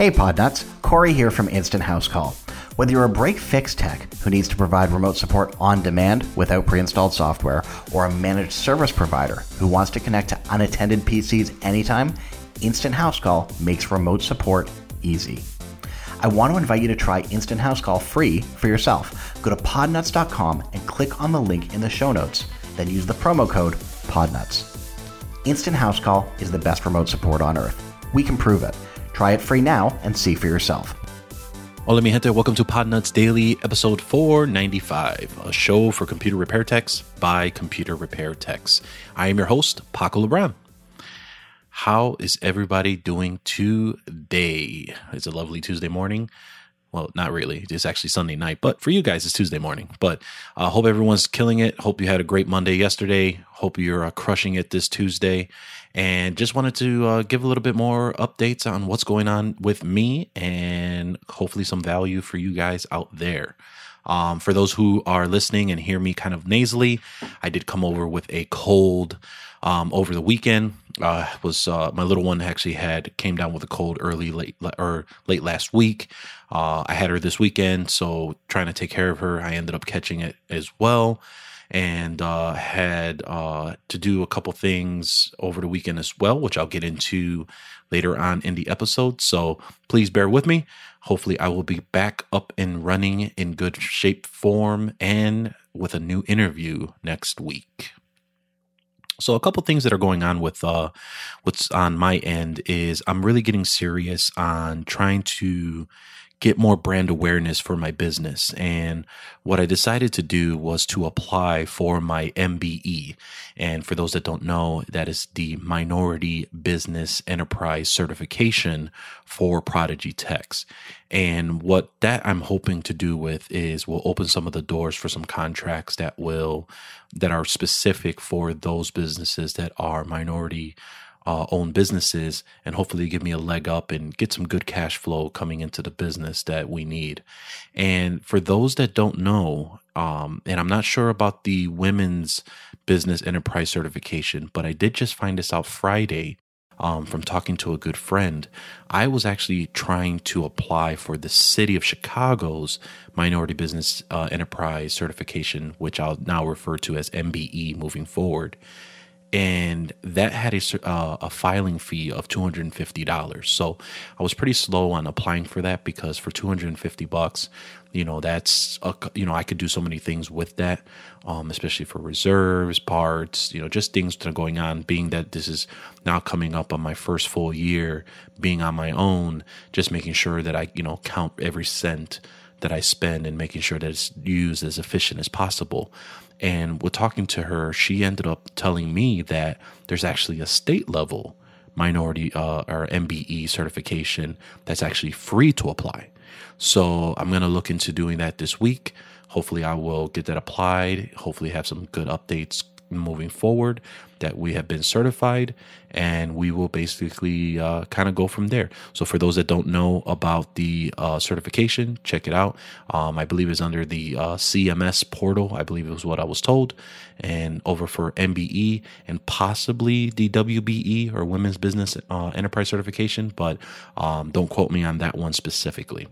Hey Podnuts, Corey here from Instant House Call. Whether you're a break fix tech who needs to provide remote support on demand without pre installed software, or a managed service provider who wants to connect to unattended PCs anytime, Instant House Call makes remote support easy. I want to invite you to try Instant House Call free for yourself. Go to podnuts.com and click on the link in the show notes. Then use the promo code PODNUTS. Instant House Call is the best remote support on earth. We can prove it. Try it free now and see for yourself. Hola, mi gente. Welcome to Podnuts Daily, episode 495, a show for computer repair techs by computer repair techs. I am your host, Paco LeBron. How is everybody doing today? It's a lovely Tuesday morning. Well, not really. It's actually Sunday night, but for you guys, it's Tuesday morning. But I uh, hope everyone's killing it. Hope you had a great Monday yesterday. Hope you're uh, crushing it this Tuesday and just wanted to uh, give a little bit more updates on what's going on with me and hopefully some value for you guys out there. Um, for those who are listening and hear me kind of nasally, I did come over with a cold um, over the weekend. Uh, was uh, my little one actually had came down with a cold early late or late last week. Uh, I had her this weekend, so trying to take care of her, I ended up catching it as well and uh, had uh, to do a couple things over the weekend as well, which I'll get into later on in the episode. So please bear with me. Hopefully, I will be back up and running in good shape form and with a new interview next week. So a couple things that are going on with uh, what's on my end is I'm really getting serious on trying to get more brand awareness for my business. And what I decided to do was to apply for my MBE. And for those that don't know, that is the Minority Business Enterprise Certification for Prodigy Techs. And what that I'm hoping to do with is we'll open some of the doors for some contracts that will that are specific for those businesses that are minority uh, own businesses and hopefully give me a leg up and get some good cash flow coming into the business that we need. And for those that don't know, um, and I'm not sure about the women's business enterprise certification, but I did just find this out Friday um, from talking to a good friend. I was actually trying to apply for the city of Chicago's minority business uh, enterprise certification, which I'll now refer to as MBE moving forward and that had a, uh, a filing fee of $250 so i was pretty slow on applying for that because for 250 bucks you know that's a, you know i could do so many things with that um, especially for reserves parts you know just things that are going on being that this is now coming up on my first full year being on my own just making sure that i you know count every cent that i spend and making sure that it's used as efficient as possible and with talking to her, she ended up telling me that there's actually a state level minority uh, or MBE certification that's actually free to apply. So I'm going to look into doing that this week. Hopefully, I will get that applied. Hopefully, have some good updates moving forward that we have been certified and we will basically uh, kind of go from there. So for those that don't know about the uh, certification check it out. Um, i believe it's under the uh, cms portal i believe it was what i was told and over for mbe and possibly the wbe or women's business uh, enterprise certification but um, don't quote me on that one specifically.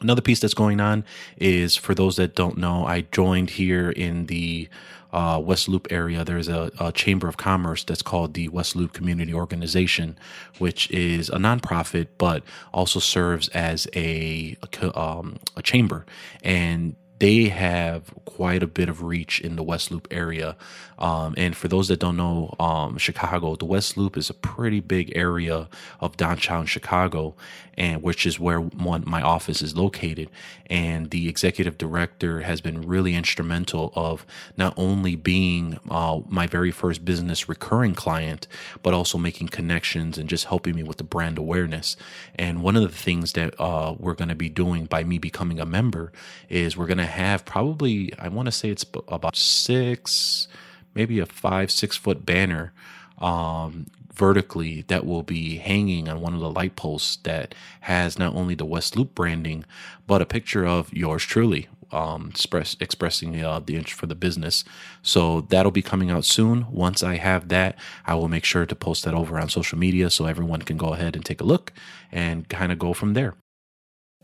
Another piece that's going on is for those that don't know, I joined here in the uh, West Loop area, there's a, a, chamber of commerce that's called the West Loop Community Organization, which is a nonprofit but also serves as a a, um, a chamber. And they have quite a bit of reach in the West Loop area. Um, and for those that don't know, um, Chicago, the West Loop is a pretty big area of downtown Chicago, and which is where one my office is located. And the executive director has been really instrumental of not only being uh, my very first business recurring client, but also making connections and just helping me with the brand awareness. And one of the things that uh, we're going to be doing by me becoming a member is we're going to have probably, I want to say it's about six, maybe a five, six foot banner um, vertically that will be hanging on one of the light posts that has not only the West Loop branding, but a picture of yours truly um, express, expressing uh, the interest for the business. So that'll be coming out soon. Once I have that, I will make sure to post that over on social media so everyone can go ahead and take a look and kind of go from there.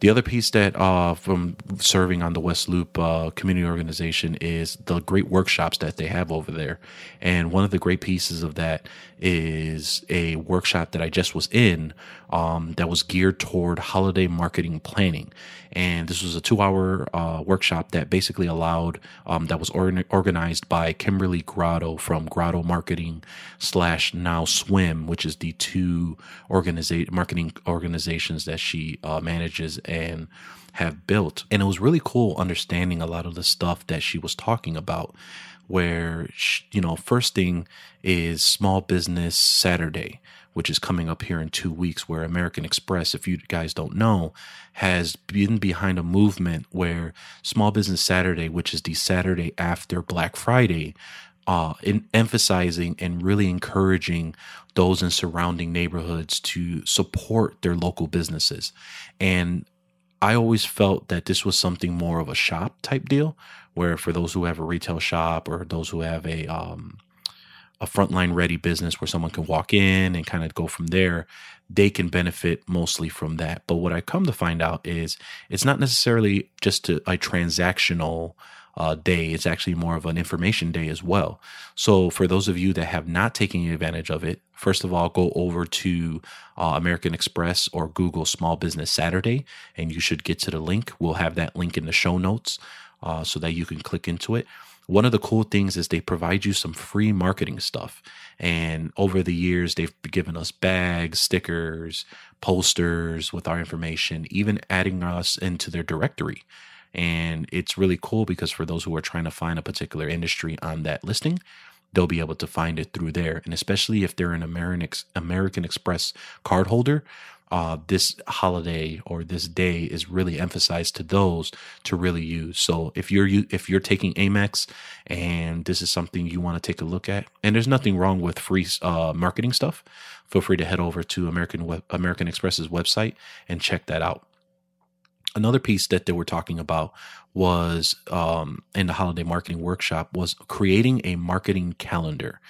The other piece that uh, from serving on the West Loop uh, community organization is the great workshops that they have over there. And one of the great pieces of that is a workshop that I just was in um, that was geared toward holiday marketing planning. And this was a two hour uh, workshop that basically allowed, um, that was or- organized by Kimberly Grotto from Grotto Marketing slash Now Swim, which is the two organiza- marketing organizations that she uh, manages and have built. And it was really cool understanding a lot of the stuff that she was talking about where you know first thing is small business saturday which is coming up here in two weeks where american express if you guys don't know has been behind a movement where small business saturday which is the saturday after black friday uh, in emphasizing and really encouraging those in surrounding neighborhoods to support their local businesses. And I always felt that this was something more of a shop type deal, where for those who have a retail shop or those who have a um, a frontline ready business where someone can walk in and kind of go from there, they can benefit mostly from that. But what I come to find out is it's not necessarily just a, a transactional uh, day. It's actually more of an information day as well. So for those of you that have not taken advantage of it, first of all, go over to uh, American Express or Google Small Business Saturday, and you should get to the link. We'll have that link in the show notes uh, so that you can click into it. One of the cool things is they provide you some free marketing stuff. And over the years, they've given us bags, stickers, posters with our information, even adding us into their directory. And it's really cool because for those who are trying to find a particular industry on that listing, they'll be able to find it through there. And especially if they're an American American Express card holder, uh, this holiday or this day is really emphasized to those to really use. So if you're if you're taking Amex and this is something you want to take a look at, and there's nothing wrong with free uh, marketing stuff, feel free to head over to American American Express's website and check that out another piece that they were talking about was um, in the holiday marketing workshop was creating a marketing calendar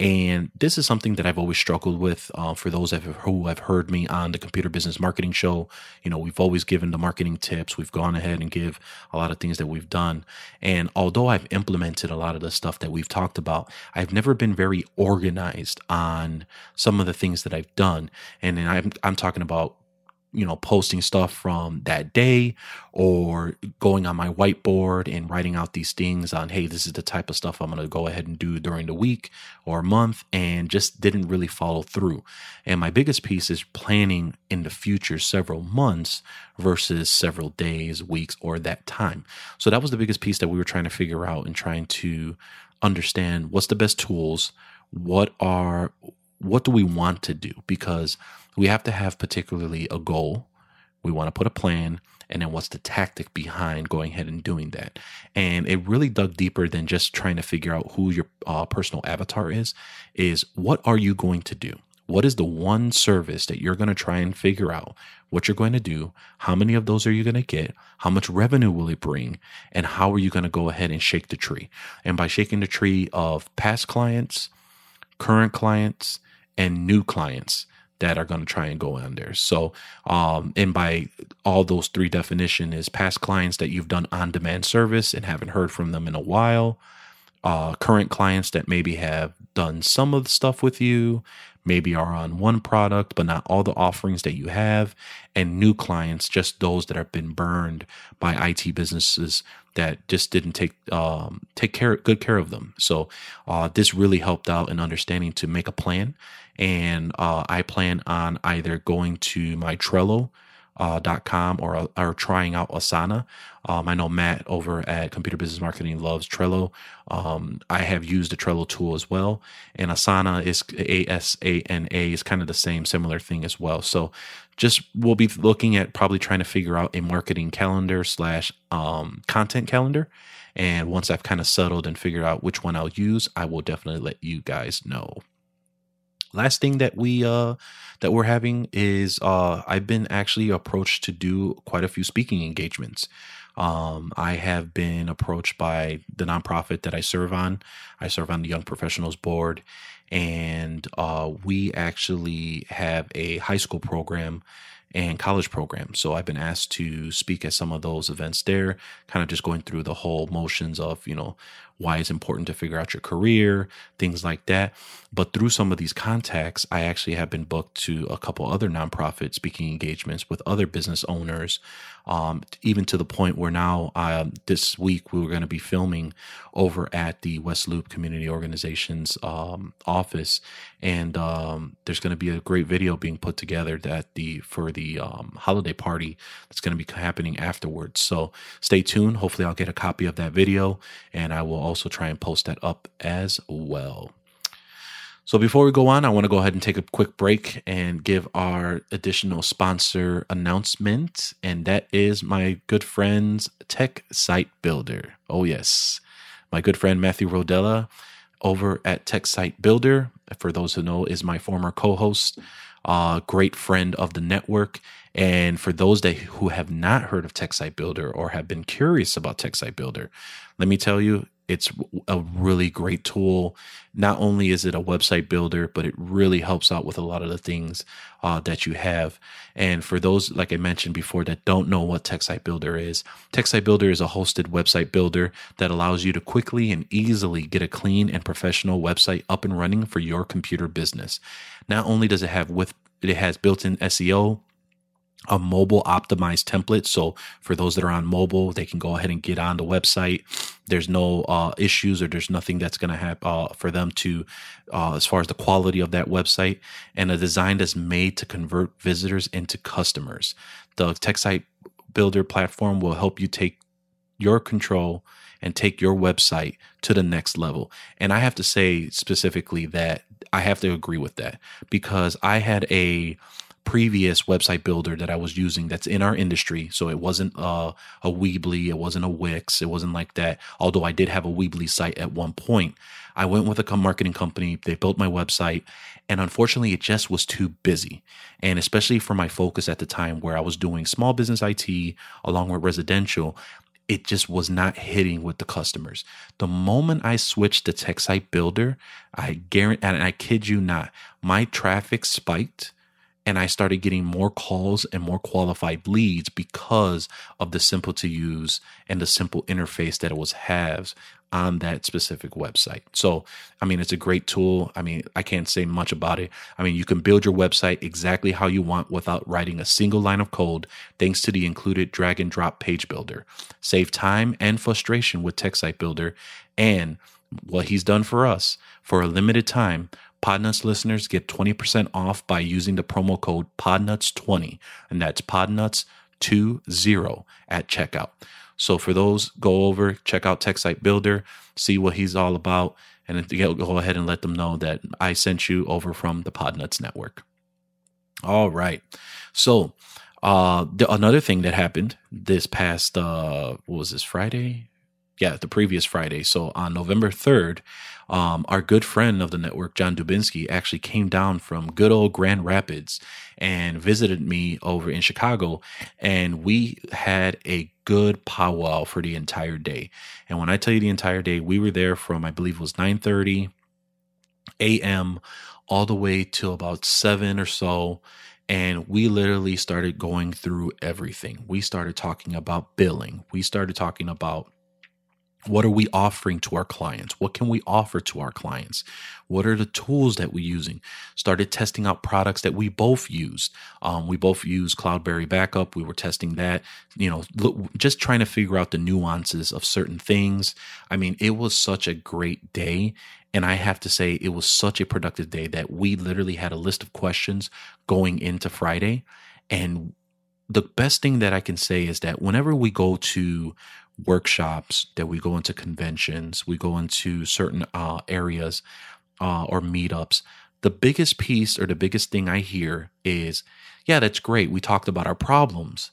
and this is something that I've always struggled with. Uh, for those who have heard me on the Computer Business Marketing Show, you know we've always given the marketing tips. We've gone ahead and give a lot of things that we've done. And although I've implemented a lot of the stuff that we've talked about, I've never been very organized on some of the things that I've done. And I'm I'm talking about you know, posting stuff from that day or going on my whiteboard and writing out these things on, hey, this is the type of stuff I'm going to go ahead and do during the week or month, and just didn't really follow through. And my biggest piece is planning in the future several months versus several days, weeks, or that time. So that was the biggest piece that we were trying to figure out and trying to understand what's the best tools, what are what do we want to do because we have to have particularly a goal. We want to put a plan and then what's the tactic behind going ahead and doing that? And it really dug deeper than just trying to figure out who your uh, personal avatar is is what are you going to do? What is the one service that you're going to try and figure out what you're going to do? How many of those are you going to get? How much revenue will it bring? And how are you going to go ahead and shake the tree? And by shaking the tree of past clients current clients and new clients that are going to try and go on there. So, um, and by all those three definition is past clients that you've done on demand service and haven't heard from them in a while, uh, current clients that maybe have done some of the stuff with you, maybe are on one product but not all the offerings that you have, and new clients, just those that have been burned by IT businesses that just didn't take um, take care good care of them. So uh, this really helped out in understanding to make a plan and uh, I plan on either going to my Trello. Uh, .com or or trying out Asana. Um, I know Matt over at Computer Business Marketing loves Trello. Um, I have used the Trello tool as well, and Asana is A S A N A is kind of the same similar thing as well. So, just we'll be looking at probably trying to figure out a marketing calendar slash um, content calendar. And once I've kind of settled and figured out which one I'll use, I will definitely let you guys know last thing that we uh that we're having is uh I've been actually approached to do quite a few speaking engagements. Um, I have been approached by the nonprofit that I serve on. I serve on the Young Professionals Board, and uh, we actually have a high school program and college program. So I've been asked to speak at some of those events there, kind of just going through the whole motions of, you know, why it's important to figure out your career, things like that. But through some of these contacts, I actually have been booked to a couple other nonprofit speaking engagements with other business owners, um, even to the point where now um, this week we were going to be filming over at the West Loop Community Organization's um, office, and um, there's going to be a great video being put together that the for the um, holiday party that's going to be happening afterwards. So stay tuned. Hopefully, I'll get a copy of that video, and I will also try and post that up as well. So before we go on, I want to go ahead and take a quick break and give our additional sponsor announcement, and that is my good friends Tech Site Builder. Oh yes, my good friend Matthew Rodella over at Tech Site Builder. For those who know, is my former co-host, uh, great friend of the network. And for those that who have not heard of Tech Site Builder or have been curious about Tech Site Builder, let me tell you, it's a really great tool. Not only is it a website builder, but it really helps out with a lot of the things uh, that you have. And for those, like I mentioned before, that don't know what TechSite Builder is, TechSite Builder is a hosted website builder that allows you to quickly and easily get a clean and professional website up and running for your computer business. Not only does it have with it has built-in SEO, a mobile optimized template. So for those that are on mobile, they can go ahead and get on the website. There's no uh, issues or there's nothing that's going to happen uh, for them to, uh, as far as the quality of that website and a design that's made to convert visitors into customers. The TechSite Builder platform will help you take your control and take your website to the next level. And I have to say specifically that I have to agree with that because I had a previous website builder that I was using that's in our industry. So it wasn't uh, a Weebly, it wasn't a Wix, it wasn't like that. Although I did have a Weebly site at one point. I went with a marketing company, they built my website, and unfortunately, it just was too busy. And especially for my focus at the time where I was doing small business IT along with residential, it just was not hitting with the customers. The moment I switched to TechSite Builder, I guarantee, and I kid you not, my traffic spiked and I started getting more calls and more qualified leads because of the simple to use and the simple interface that it was has on that specific website. So, I mean, it's a great tool. I mean, I can't say much about it. I mean, you can build your website exactly how you want without writing a single line of code thanks to the included drag and drop page builder. Save time and frustration with TechSite Builder and what he's done for us for a limited time Podnuts listeners get 20% off by using the promo code PodNuts20, and that's PodNuts20 at checkout. So for those, go over, check out TechSite Builder, see what he's all about, and go ahead and let them know that I sent you over from the Podnuts Network. All right. So uh, the, another thing that happened this past, uh, what was this, Friday? Yeah, the previous Friday. So on November 3rd, um, our good friend of the network, John Dubinsky, actually came down from good old Grand Rapids and visited me over in Chicago. And we had a good powwow for the entire day. And when I tell you the entire day, we were there from, I believe it was 9 30 a.m. all the way till about 7 or so and we literally started going through everything. We started talking about billing. We started talking about what are we offering to our clients? What can we offer to our clients? What are the tools that we're using? Started testing out products that we both used. Um, we both use Cloudberry Backup. We were testing that, you know, look, just trying to figure out the nuances of certain things. I mean, it was such a great day. And I have to say, it was such a productive day that we literally had a list of questions going into Friday. And the best thing that I can say is that whenever we go to workshops, that we go into conventions, we go into certain uh, areas uh, or meetups. The biggest piece or the biggest thing I hear is, yeah, that's great. We talked about our problems,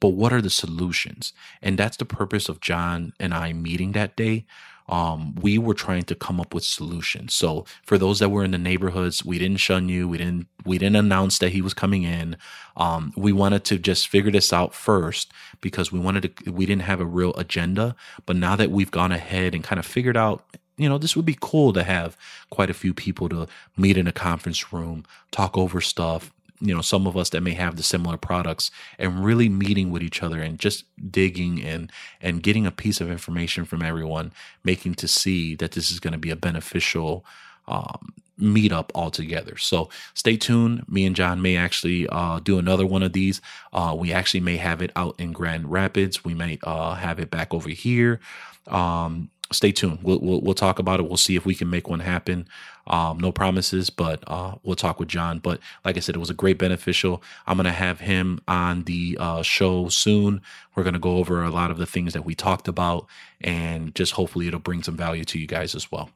but what are the solutions? And that's the purpose of John and I meeting that day. Um, we were trying to come up with solutions. So for those that were in the neighborhoods, we didn't shun you. We didn't we didn't announce that he was coming in. Um, we wanted to just figure this out first because we wanted to. We didn't have a real agenda. But now that we've gone ahead and kind of figured out you know, this would be cool to have quite a few people to meet in a conference room, talk over stuff, you know some of us that may have the similar products and really meeting with each other and just digging and and getting a piece of information from everyone making to see that this is going to be a beneficial um, meetup altogether. So stay tuned. Me and john may actually uh, do another one of these. Uh, we actually may have it out in grand rapids. We may uh, have it back over here. Um, stay tuned. We'll, we'll, we'll talk about it. We'll see if we can make one happen. Um, no promises, but uh, we'll talk with John. But like I said, it was a great beneficial. I'm gonna have him on the uh, show soon. We're gonna go over a lot of the things that we talked about, and just hopefully it'll bring some value to you guys as well.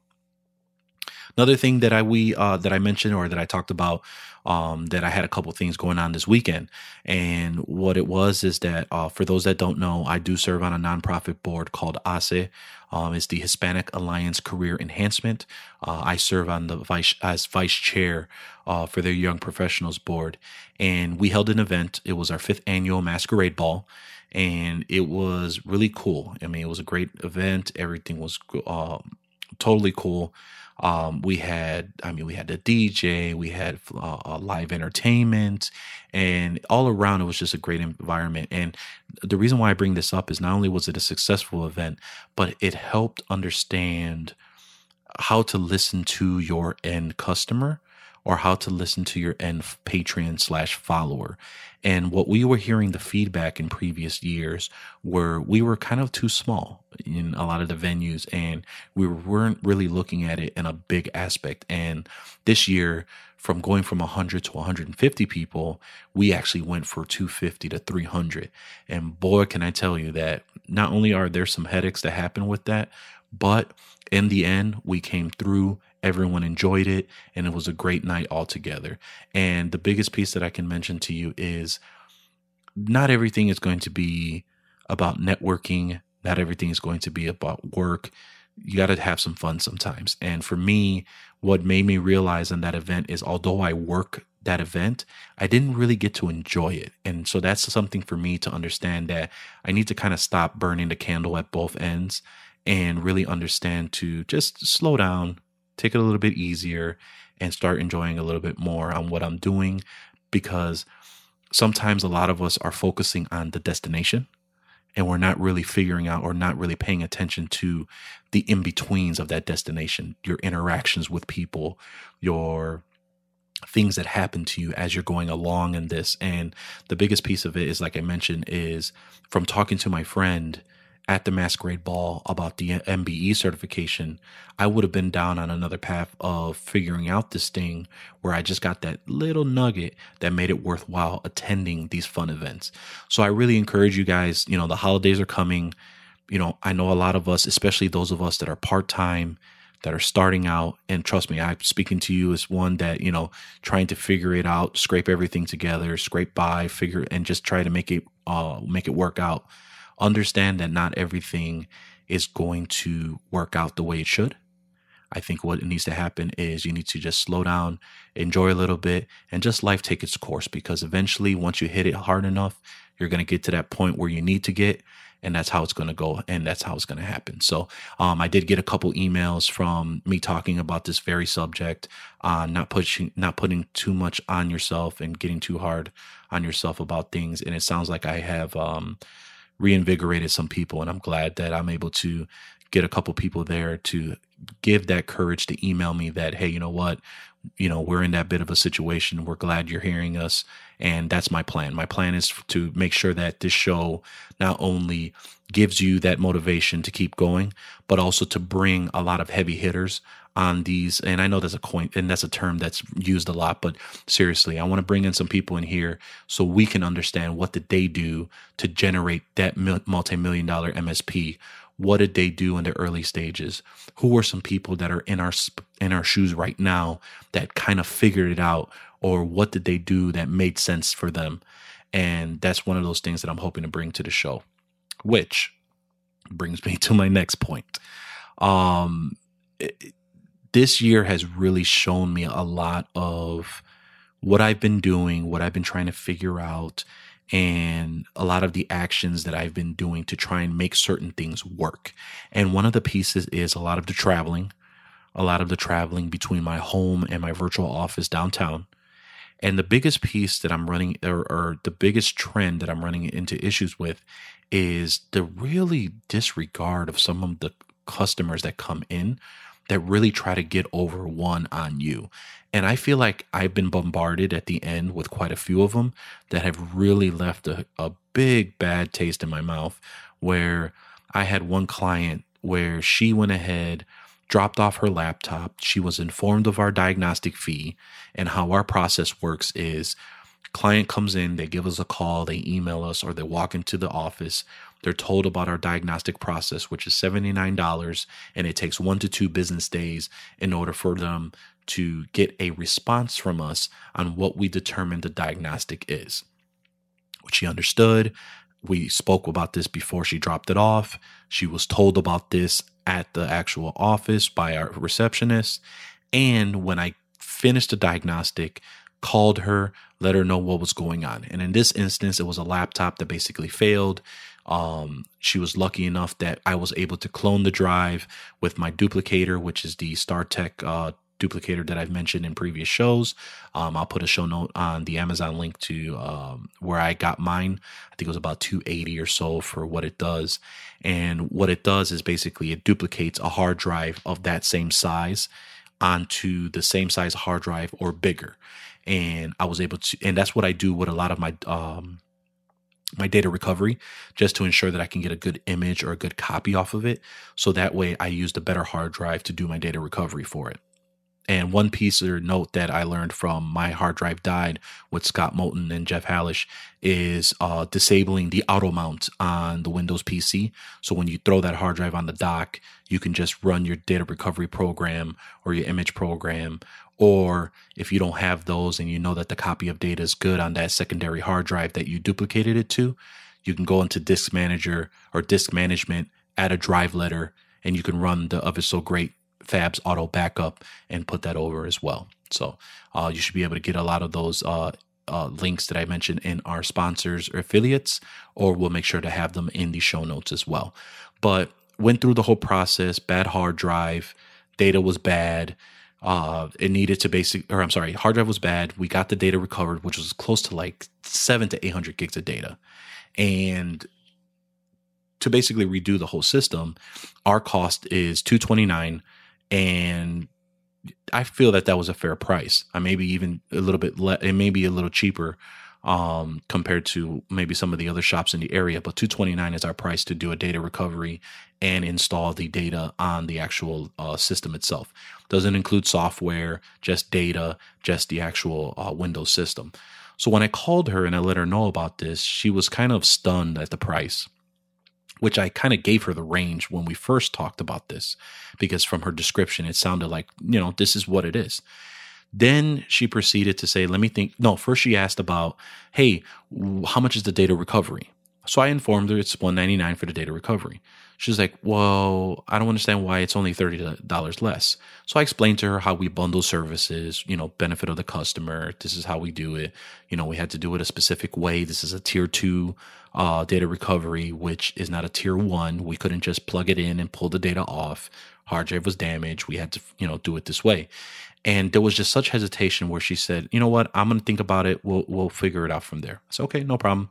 Another thing that I we uh, that I mentioned or that I talked about um, that I had a couple things going on this weekend, and what it was is that uh, for those that don't know, I do serve on a nonprofit board called HACE. Um, it's the Hispanic Alliance Career Enhancement. Uh, I serve on the vice as vice chair uh, for their Young Professionals Board, and we held an event. It was our fifth annual masquerade ball and it was really cool. I mean, it was a great event. Everything was uh, totally cool. Um, we had, I mean, we had the DJ, we had uh, live entertainment, and all around it was just a great environment. And the reason why I bring this up is not only was it a successful event, but it helped understand how to listen to your end customer or how to listen to your end Patreon slash follower. And what we were hearing the feedback in previous years were we were kind of too small in a lot of the venues and we weren't really looking at it in a big aspect. And this year, from going from 100 to 150 people, we actually went for 250 to 300. And boy, can I tell you that not only are there some headaches that happen with that, but in the end, we came through Everyone enjoyed it, and it was a great night altogether. And the biggest piece that I can mention to you is not everything is going to be about networking, not everything is going to be about work. You got to have some fun sometimes. And for me, what made me realize in that event is although I work that event, I didn't really get to enjoy it. And so that's something for me to understand that I need to kind of stop burning the candle at both ends and really understand to just slow down, take it a little bit easier and start enjoying a little bit more on what I'm doing because sometimes a lot of us are focusing on the destination and we're not really figuring out or not really paying attention to the in betweens of that destination, your interactions with people, your things that happen to you as you're going along in this. And the biggest piece of it is, like I mentioned, is from talking to my friend at the masquerade ball about the MBE certification, I would have been down on another path of figuring out this thing where I just got that little nugget that made it worthwhile attending these fun events. So I really encourage you guys, you know, the holidays are coming. You know, I know a lot of us, especially those of us that are part time, that are starting out, and trust me, I'm speaking to you as one that, you know, trying to figure it out, scrape everything together, scrape by, figure, and just try to make it, uh, make it work out understand that not everything is going to work out the way it should. I think what needs to happen is you need to just slow down, enjoy a little bit, and just life take its course because eventually, once you hit it hard enough, you're going to get to that point where you need to get, and that's how it's going to go, and that's how it's going to happen. So, um, I did get a couple emails from me talking about this very subject, uh, not pushing, not putting too much on yourself and getting too hard on yourself about things, and it sounds like I have, um, reinvigorated some people. And I'm glad that I'm able to get a couple people there to give that courage to email me that, hey, you know what? You know, we're in that bit of a situation. We're glad you're hearing us. And that's my plan. My plan is to make sure that this show not only gives you that motivation to keep going, but also to bring a lot of heavy hitters on these. And I know that's a coin and that's a term that's used a lot, but seriously, I want to bring in some people in here so we can understand what did they do to generate that multi-million dollar MSP. What did they do in the early stages? Who are some people that are in our in our shoes right now that kind of figured it out, or what did they do that made sense for them? And that's one of those things that I'm hoping to bring to the show, which brings me to my next point. Um, it, this year has really shown me a lot of what I've been doing, what I've been trying to figure out, and a lot of the actions that I've been doing to try and make certain things work. And one of the pieces is a lot of the traveling, a lot of the traveling between my home and my virtual office downtown. And the biggest piece that I'm running, or, or, the biggest trend that I'm running into issues with, is the really disregard of some of the customers that come in that really try to get over one on you. And I feel like I've been bombarded at the end with quite a few of them that have really left a, a big bad taste in my mouth. Where I had one client where she went ahead, dropped off her laptop. She was informed of our diagnostic fee and how our process works is client comes in, they give us a call, they email us, or they walk into the office. They're told about our diagnostic process, which is $79, and it takes one to two business days in order for them to get a response from us on what we determine the diagnostic is. Which she understood. We spoke about this before she dropped it off. She was told about this at the actual office by our receptionist. And when I finished the diagnostic, called her, let her know what was going on. And in this instance, it was a laptop that basically failed. Um, she was lucky enough that I was able to clone the drive with my duplicator, which is the StarTech uh, duplicator that I've mentioned in previous shows. Um, I'll put a show note on the Amazon link to um, where I got mine. I think it was about 280 or so for what it does. And what it does is basically it duplicates a hard drive of that same size onto the same size hard drive or bigger. And I was able to, and that's what I do with a lot of my um, my data recovery just to ensure that I can get a good image or a good copy off of it. So that way I used a better hard drive to do my data recovery for it. And one piece or note that I learned from my hard drive died with Scott Moulton and Jeff Hallish is uh, disabling the auto mount on the Windows PC. So when you throw that hard drive on the dock, you can just run your data recovery program or your image program. Or if you don't have those and you know that the copy of data is good on that secondary hard drive that you duplicated it to, you can go into Disk Manager or Disk Management, add a drive letter, and you can run the Of So Great Fabs auto backup and put that over as well. So uh, you should be able to get a lot of those uh, uh, links that I mentioned in our sponsors or affiliates, or we'll make sure to have them in the show notes as well. But went through the whole process, bad hard drive, data was bad. Uh, it needed to basic, or I'm sorry, hard drive was bad. We got the data recovered, which was close to like seven to 800 gigs of data. And to basically redo the whole system, our cost is 229 and I feel that that was a fair price. I maybe even a little bit le- it may be a little cheaper um, compared to maybe some of the other shops in the area, but 229 is our price to do a data recovery and install the data on the actual uh, system itself. Doesn't include software, just data, just the actual uh, Windows system. So when I called her and I let her know about this, she was kind of stunned at the price which I kind of gave her the range when we first talked about this, because from her description, it sounded like, you know, this is what it is. Then she proceeded to say, let me think. No, first she asked about, hey, how much is the data recovery? So I informed her it's 199 for the data recovery. She's like, well, I don't understand why it's only $30 less. So I explained to her how we bundle services, you know, benefit of the customer. This is how we do it. You know, we had to do it a specific way. This is a tier two uh, data recovery, which is not a tier one. We couldn't just plug it in and pull the data off. Hard drive was damaged. We had to, you know, do it this way. And there was just such hesitation where she said, you know what, I'm going to think about it. We'll, we'll figure it out from there. I said, okay, no problem.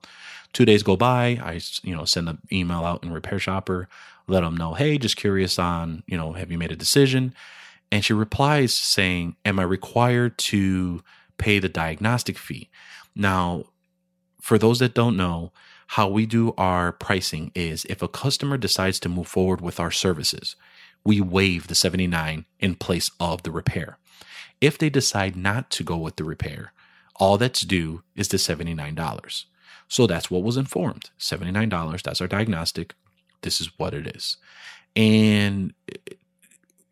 Two days go by. I, you know, send an email out in RepairShopr, let them know, hey, just curious on, you know, have you made a decision? And she replies saying, am I required to pay the diagnostic fee? Now, for those that don't know, how we do our pricing is if a customer decides to move forward with our services, we waive the 79 in place of the repair. If they decide not to go with the repair, all that's due is the $79. So that's what was informed $79. That's our diagnostic. This is what it is. And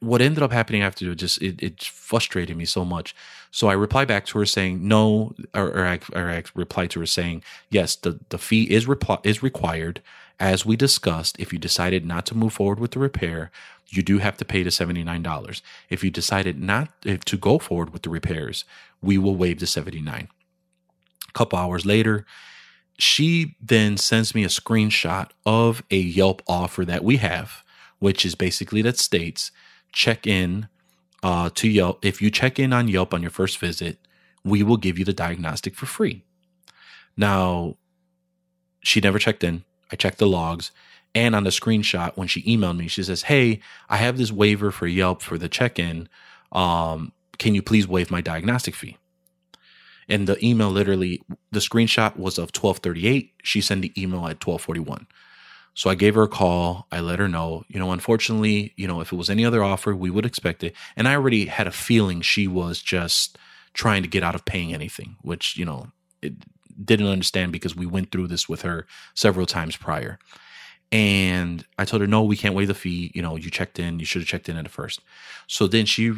what ended up happening after just it, it frustrated me so much. So I replied back to her saying no, or, or, I, or I replied to her saying yes, the the fee is reply, is required as we discussed. If you decided not to move forward with the repair, you do have to pay the seventy nine dollars. If you decided not if, to go forward with the repairs, we will waive the seventy nine. A couple hours later, she then sends me a screenshot of a Yelp offer that we have, which is basically that states check in uh, to Yelp. If you check in on Yelp on your first visit, we will give you the diagnostic for free. Now, she never checked in. I checked the logs. And on the screenshot, when she emailed me, she says, Hey, I have this waiver for Yelp for the check in. Um, can you please waive my diagnostic fee? And the email literally, the screenshot was of 1238. She sent the email at 1241. So I gave her a call. I let her know, you know, unfortunately, you know, if it was any other offer, we would expect it. And I already had a feeling she was just trying to get out of paying anything, which, you know, it didn't understand because we went through this with her several times prior. And I told her, no, we can't waive the fee. You know, you checked in. You should have checked in at first. So then she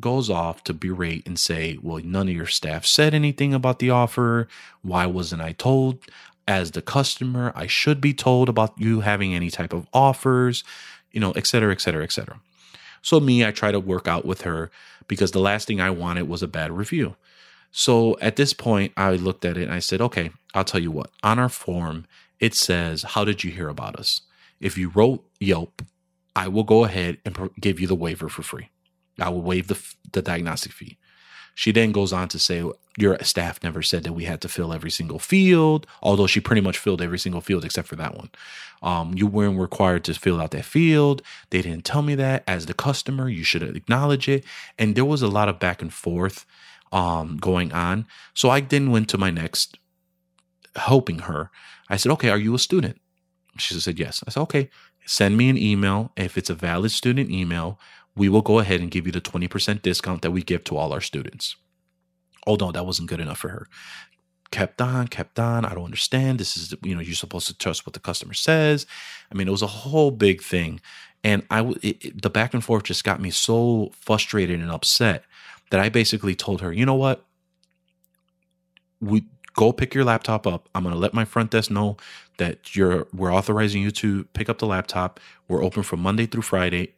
goes off to berate and say, well, none of your staff said anything about the offer. Why wasn't I told? As the customer, I should be told about you having any type of offers, you know, et cetera, et cetera, et cetera. So me, I try to work out with her because the last thing I wanted was a bad review. So at this point, I looked at it and I said, okay, I'll tell you what. On our form, it says, How did you hear about us? If you wrote Yelp, I will go ahead and give you the waiver for free. I will waive the, the diagnostic fee. She then goes on to say, Your staff never said that we had to fill every single field, although she pretty much filled every single field except for that one. Um, you weren't required to fill out that field. They didn't tell me that. As the customer, you should acknowledge it. And there was a lot of back and forth um, going on. So I then went to my next, helping her. I said, okay, are you a student? She said, yes. I said, okay, send me an email. If it's a valid student email, we will go ahead and give you the 20% discount that we give to all our students. Oh, no, that wasn't good enough for her. Kept on, kept on. I don't understand. This is, you know, you're supposed to trust what the customer says. I mean, it was a whole big thing. And I, it, it, the back and forth just got me so frustrated and upset that I basically told her, you know what? We go pick your laptop up. I'm going to let my front desk know that you're we're authorizing you to pick up the laptop. We're open from Monday through Friday,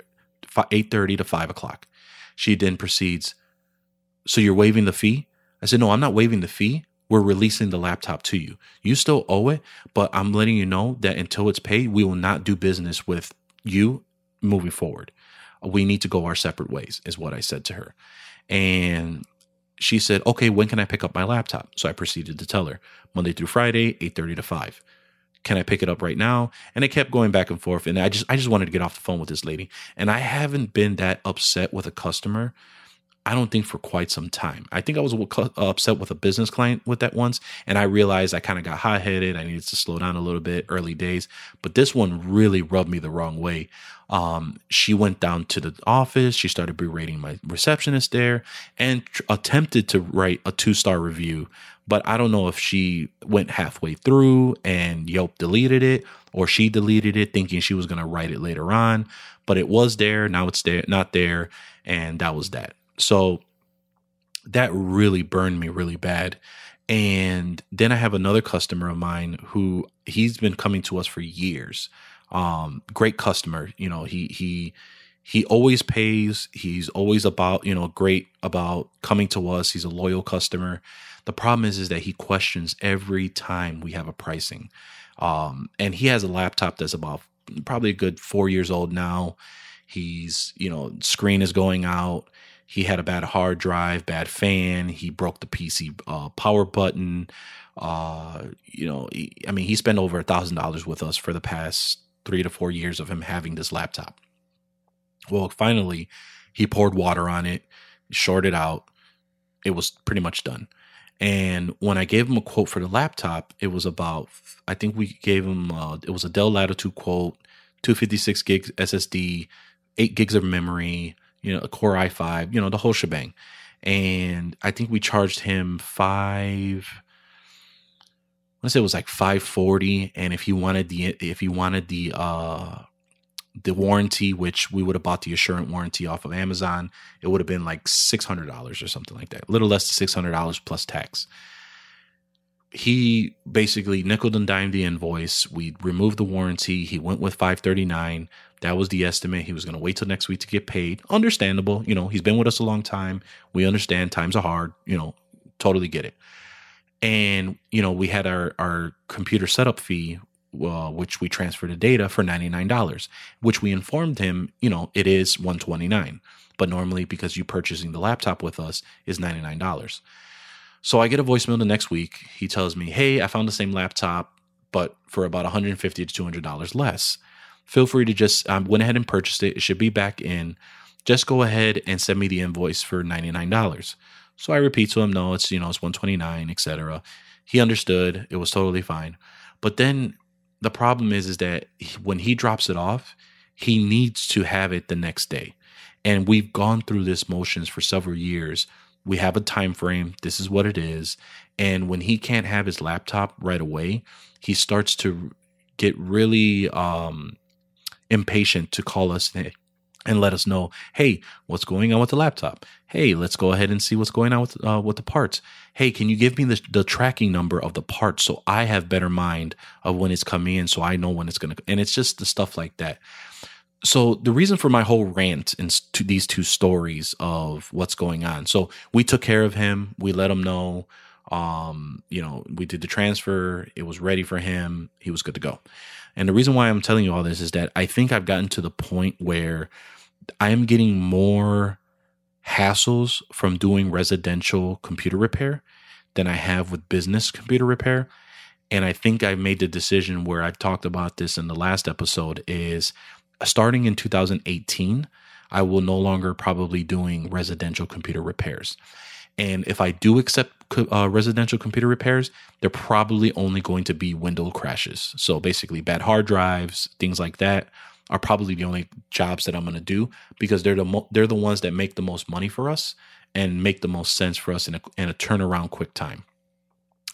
eight thirty to five o'clock. She then proceeds. So you're waiving the fee? I said, no, I'm not waiving the fee. We're releasing the laptop to you. You still owe it, but I'm letting you know that until it's paid, we will not do business with you moving forward. We need to go our separate ways, is what I said to her. And she said, "Okay, when can I pick up my laptop?" So I proceeded to tell her Monday through Friday, eight thirty to five. Can I pick it up right now? And it kept going back and forth, and I just I just wanted to get off the phone with this lady. And I haven't been that upset with a customer I don't think for quite some time. I think I was upset with a business client with that once, and I realized I kind of got hot headed. I needed to slow down a little bit early days, but this one really rubbed me the wrong way. Um, she went down to the office. She started berating my receptionist there and tr- attempted to write a two star review. But I don't know if she went halfway through and Yelp deleted it or she deleted it thinking she was going to write it later on. But it was there. Now it's there, not there. And that was that. So that really burned me really bad. And then I have another customer of mine who he's been coming to us for years. Um, great customer. You know, he he he always pays. He's always about, you know, great about coming to us. He's a loyal customer. The problem is is that he questions every time we have a pricing. Um, and he has a laptop that's about probably a good four years old now. He's, you know, screen is going out he had a bad hard drive, bad fan. He broke the PC uh, power button. Uh, you know, he, I mean, he spent over a thousand dollars with us for the past three to four years of him having this laptop. Well, finally, he poured water on it, shorted out. It was pretty much done. And when I gave him a quote for the laptop, it was about, I think we gave him, uh, it was a Dell Latitude quote, 256 gigs SSD, eight gigs of memory, you know, a Core i5, you know, the whole shebang. And I think we charged him five. I say it was like 540 and if he wanted the if he wanted the uh the warranty, which we would have bought the assurance warranty off of Amazon, it would have been like six hundred dollars or something like that, a little less than six hundred dollars plus tax. He basically nickel and dimed the invoice. We removed the warranty. He went with five thirty nine. That was the estimate. He was going to wait till next week to get paid. Understandable. You know, he's been with us a long time. We understand times are hard. You know, totally get it. And, you know, we had our, our computer setup fee, uh, which we transferred the data for $99, which we informed him, you know, it is 129 but normally because you purchasing the laptop with us is $99. So I get a voicemail the next week. He tells me, Hey, I found the same laptop, but for about 150 to $200 less feel free to just um, went ahead and purchased it. It should be back in. Just go ahead and send me the invoice for ninety nine dollars. So I repeat to him, no, it's you know it's one twenty nine, etc. He understood. It was totally fine. But then the problem is is that when he drops it off, he needs to have it the next day. And we've gone through this motions for several years. We have a time frame. This is what it is. And when he can't have his laptop right away, he starts to get really um, impatient to call us and let us know, hey, what's going on with the laptop? Hey, let's go ahead and see what's going on with uh, with the parts. Hey, can you give me the, the tracking number of the parts so I have better mind of when it's coming in, so I know when it's gonna. And it's just the stuff like that. So the reason for my whole rant to these two stories of what's going on. So we took care of him. We let him know. Um, you know, we did the transfer. It was ready for him. He was good to go. And the reason why I'm telling you all this is that I think I've gotten to the point where I am getting more hassles from doing residential computer repair than I have with business computer repair. And I think I've made the decision where I've talked about this in the last episode is starting in 2018, I will no longer probably doing residential computer repairs. And if I do accept uh, residential computer repairs, they're probably only going to be window crashes. So basically, bad hard drives, things like that, are probably the only jobs that I'm going to do because they're the mo- they're the ones that make the most money for us and make the most sense for us in a, in a turnaround quick time.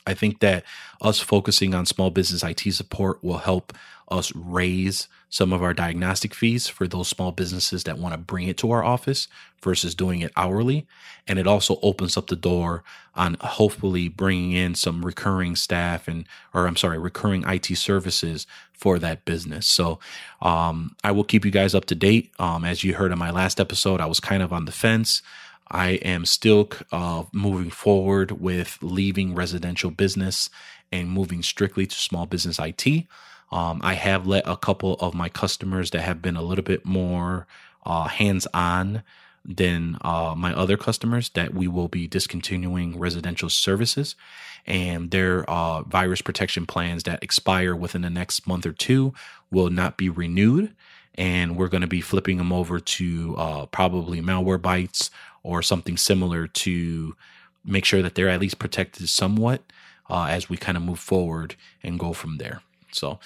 I think that us focusing on small business IT support will help us raise some of our diagnostic fees for those small businesses that want to bring it to our office versus doing it hourly. And it also opens up the door on hopefully bringing in some recurring staff and, or I'm sorry, recurring IT services for that business. So, um, I will keep you guys up to date. Um, as you heard in my last episode, I was kind of on the fence. I am still uh, moving forward with leaving residential business and moving strictly to small business IT. Um, I have let a couple of my customers that have been a little bit more uh, hands on than uh, my other customers that we will be discontinuing residential services and their uh, virus protection plans that expire within the next month or two will not be renewed. And we're going to be flipping them over to uh, probably Malwarebytes or something similar to make sure that they're at least protected somewhat uh, as we kind of move forward and go from there. So,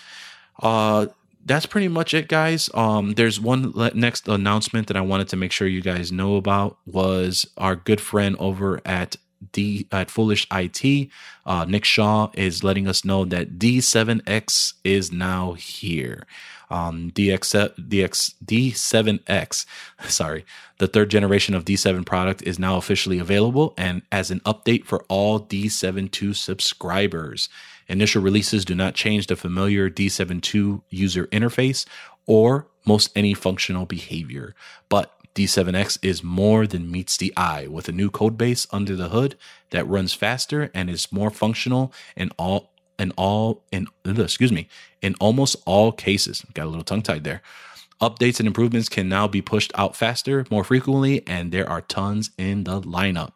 uh, that's pretty much it, guys. Um, there's one le- next announcement that I wanted to make sure you guys know about was our good friend over at D at Foolish IT, uh, Nick Shaw is letting us know that D7X is now here. Um, DX, DX, D7X, sorry, the third generation of D7 product is now officially available and as an update for all D72 subscribers. Initial releases do not change the familiar D72 user interface or most any functional behavior, but D7X is more than meets the eye with a new code base under the hood that runs faster and is more functional in all in all in excuse me in almost all cases. Got a little tongue tied there. Updates and improvements can now be pushed out faster, more frequently, and there are tons in the lineup.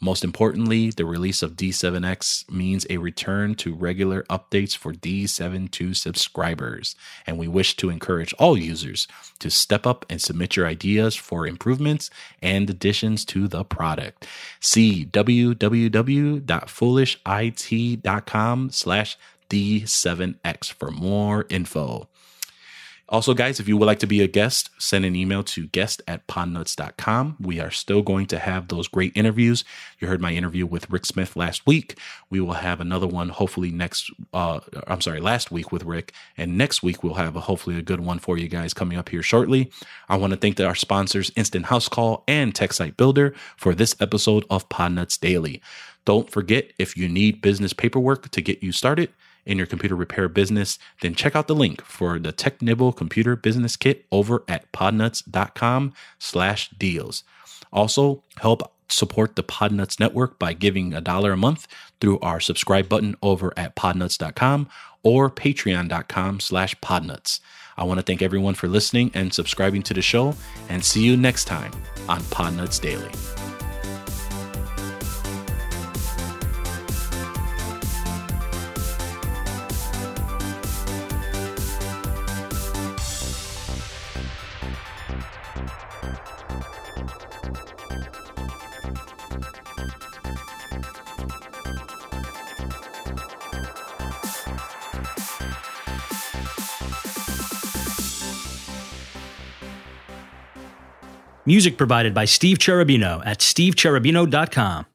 Most importantly, the release of D7X means a return to regular updates for D72 subscribers, and we wish to encourage all users to step up and submit your ideas for improvements and additions to the product. See www.foolishit.com slash D7X for more info. Also, guys, if you would like to be a guest, send an email to guest at podnuts.com. We are still going to have those great interviews. You heard my interview with Rick Smith last week. We will have another one hopefully next, uh, I'm sorry, last week with Rick. And next week, we'll have a, hopefully a good one for you guys coming up here shortly. I want to thank our sponsors, Instant House Call and TechSite Builder, for this episode of Podnuts Daily. Don't forget, if you need business paperwork to get you started, in your computer repair business, then check out the link for the TechNibble Computer Business Kit over at podnuts.com slash deals. Also, help support the Podnuts Network by giving a dollar a month through our subscribe button over at podnuts.com or patreon.com slash podnuts. I want to thank everyone for listening and subscribing to the show, and see you next time on Podnuts Daily. Music provided by Steve Cherubino at stevecherubino.com.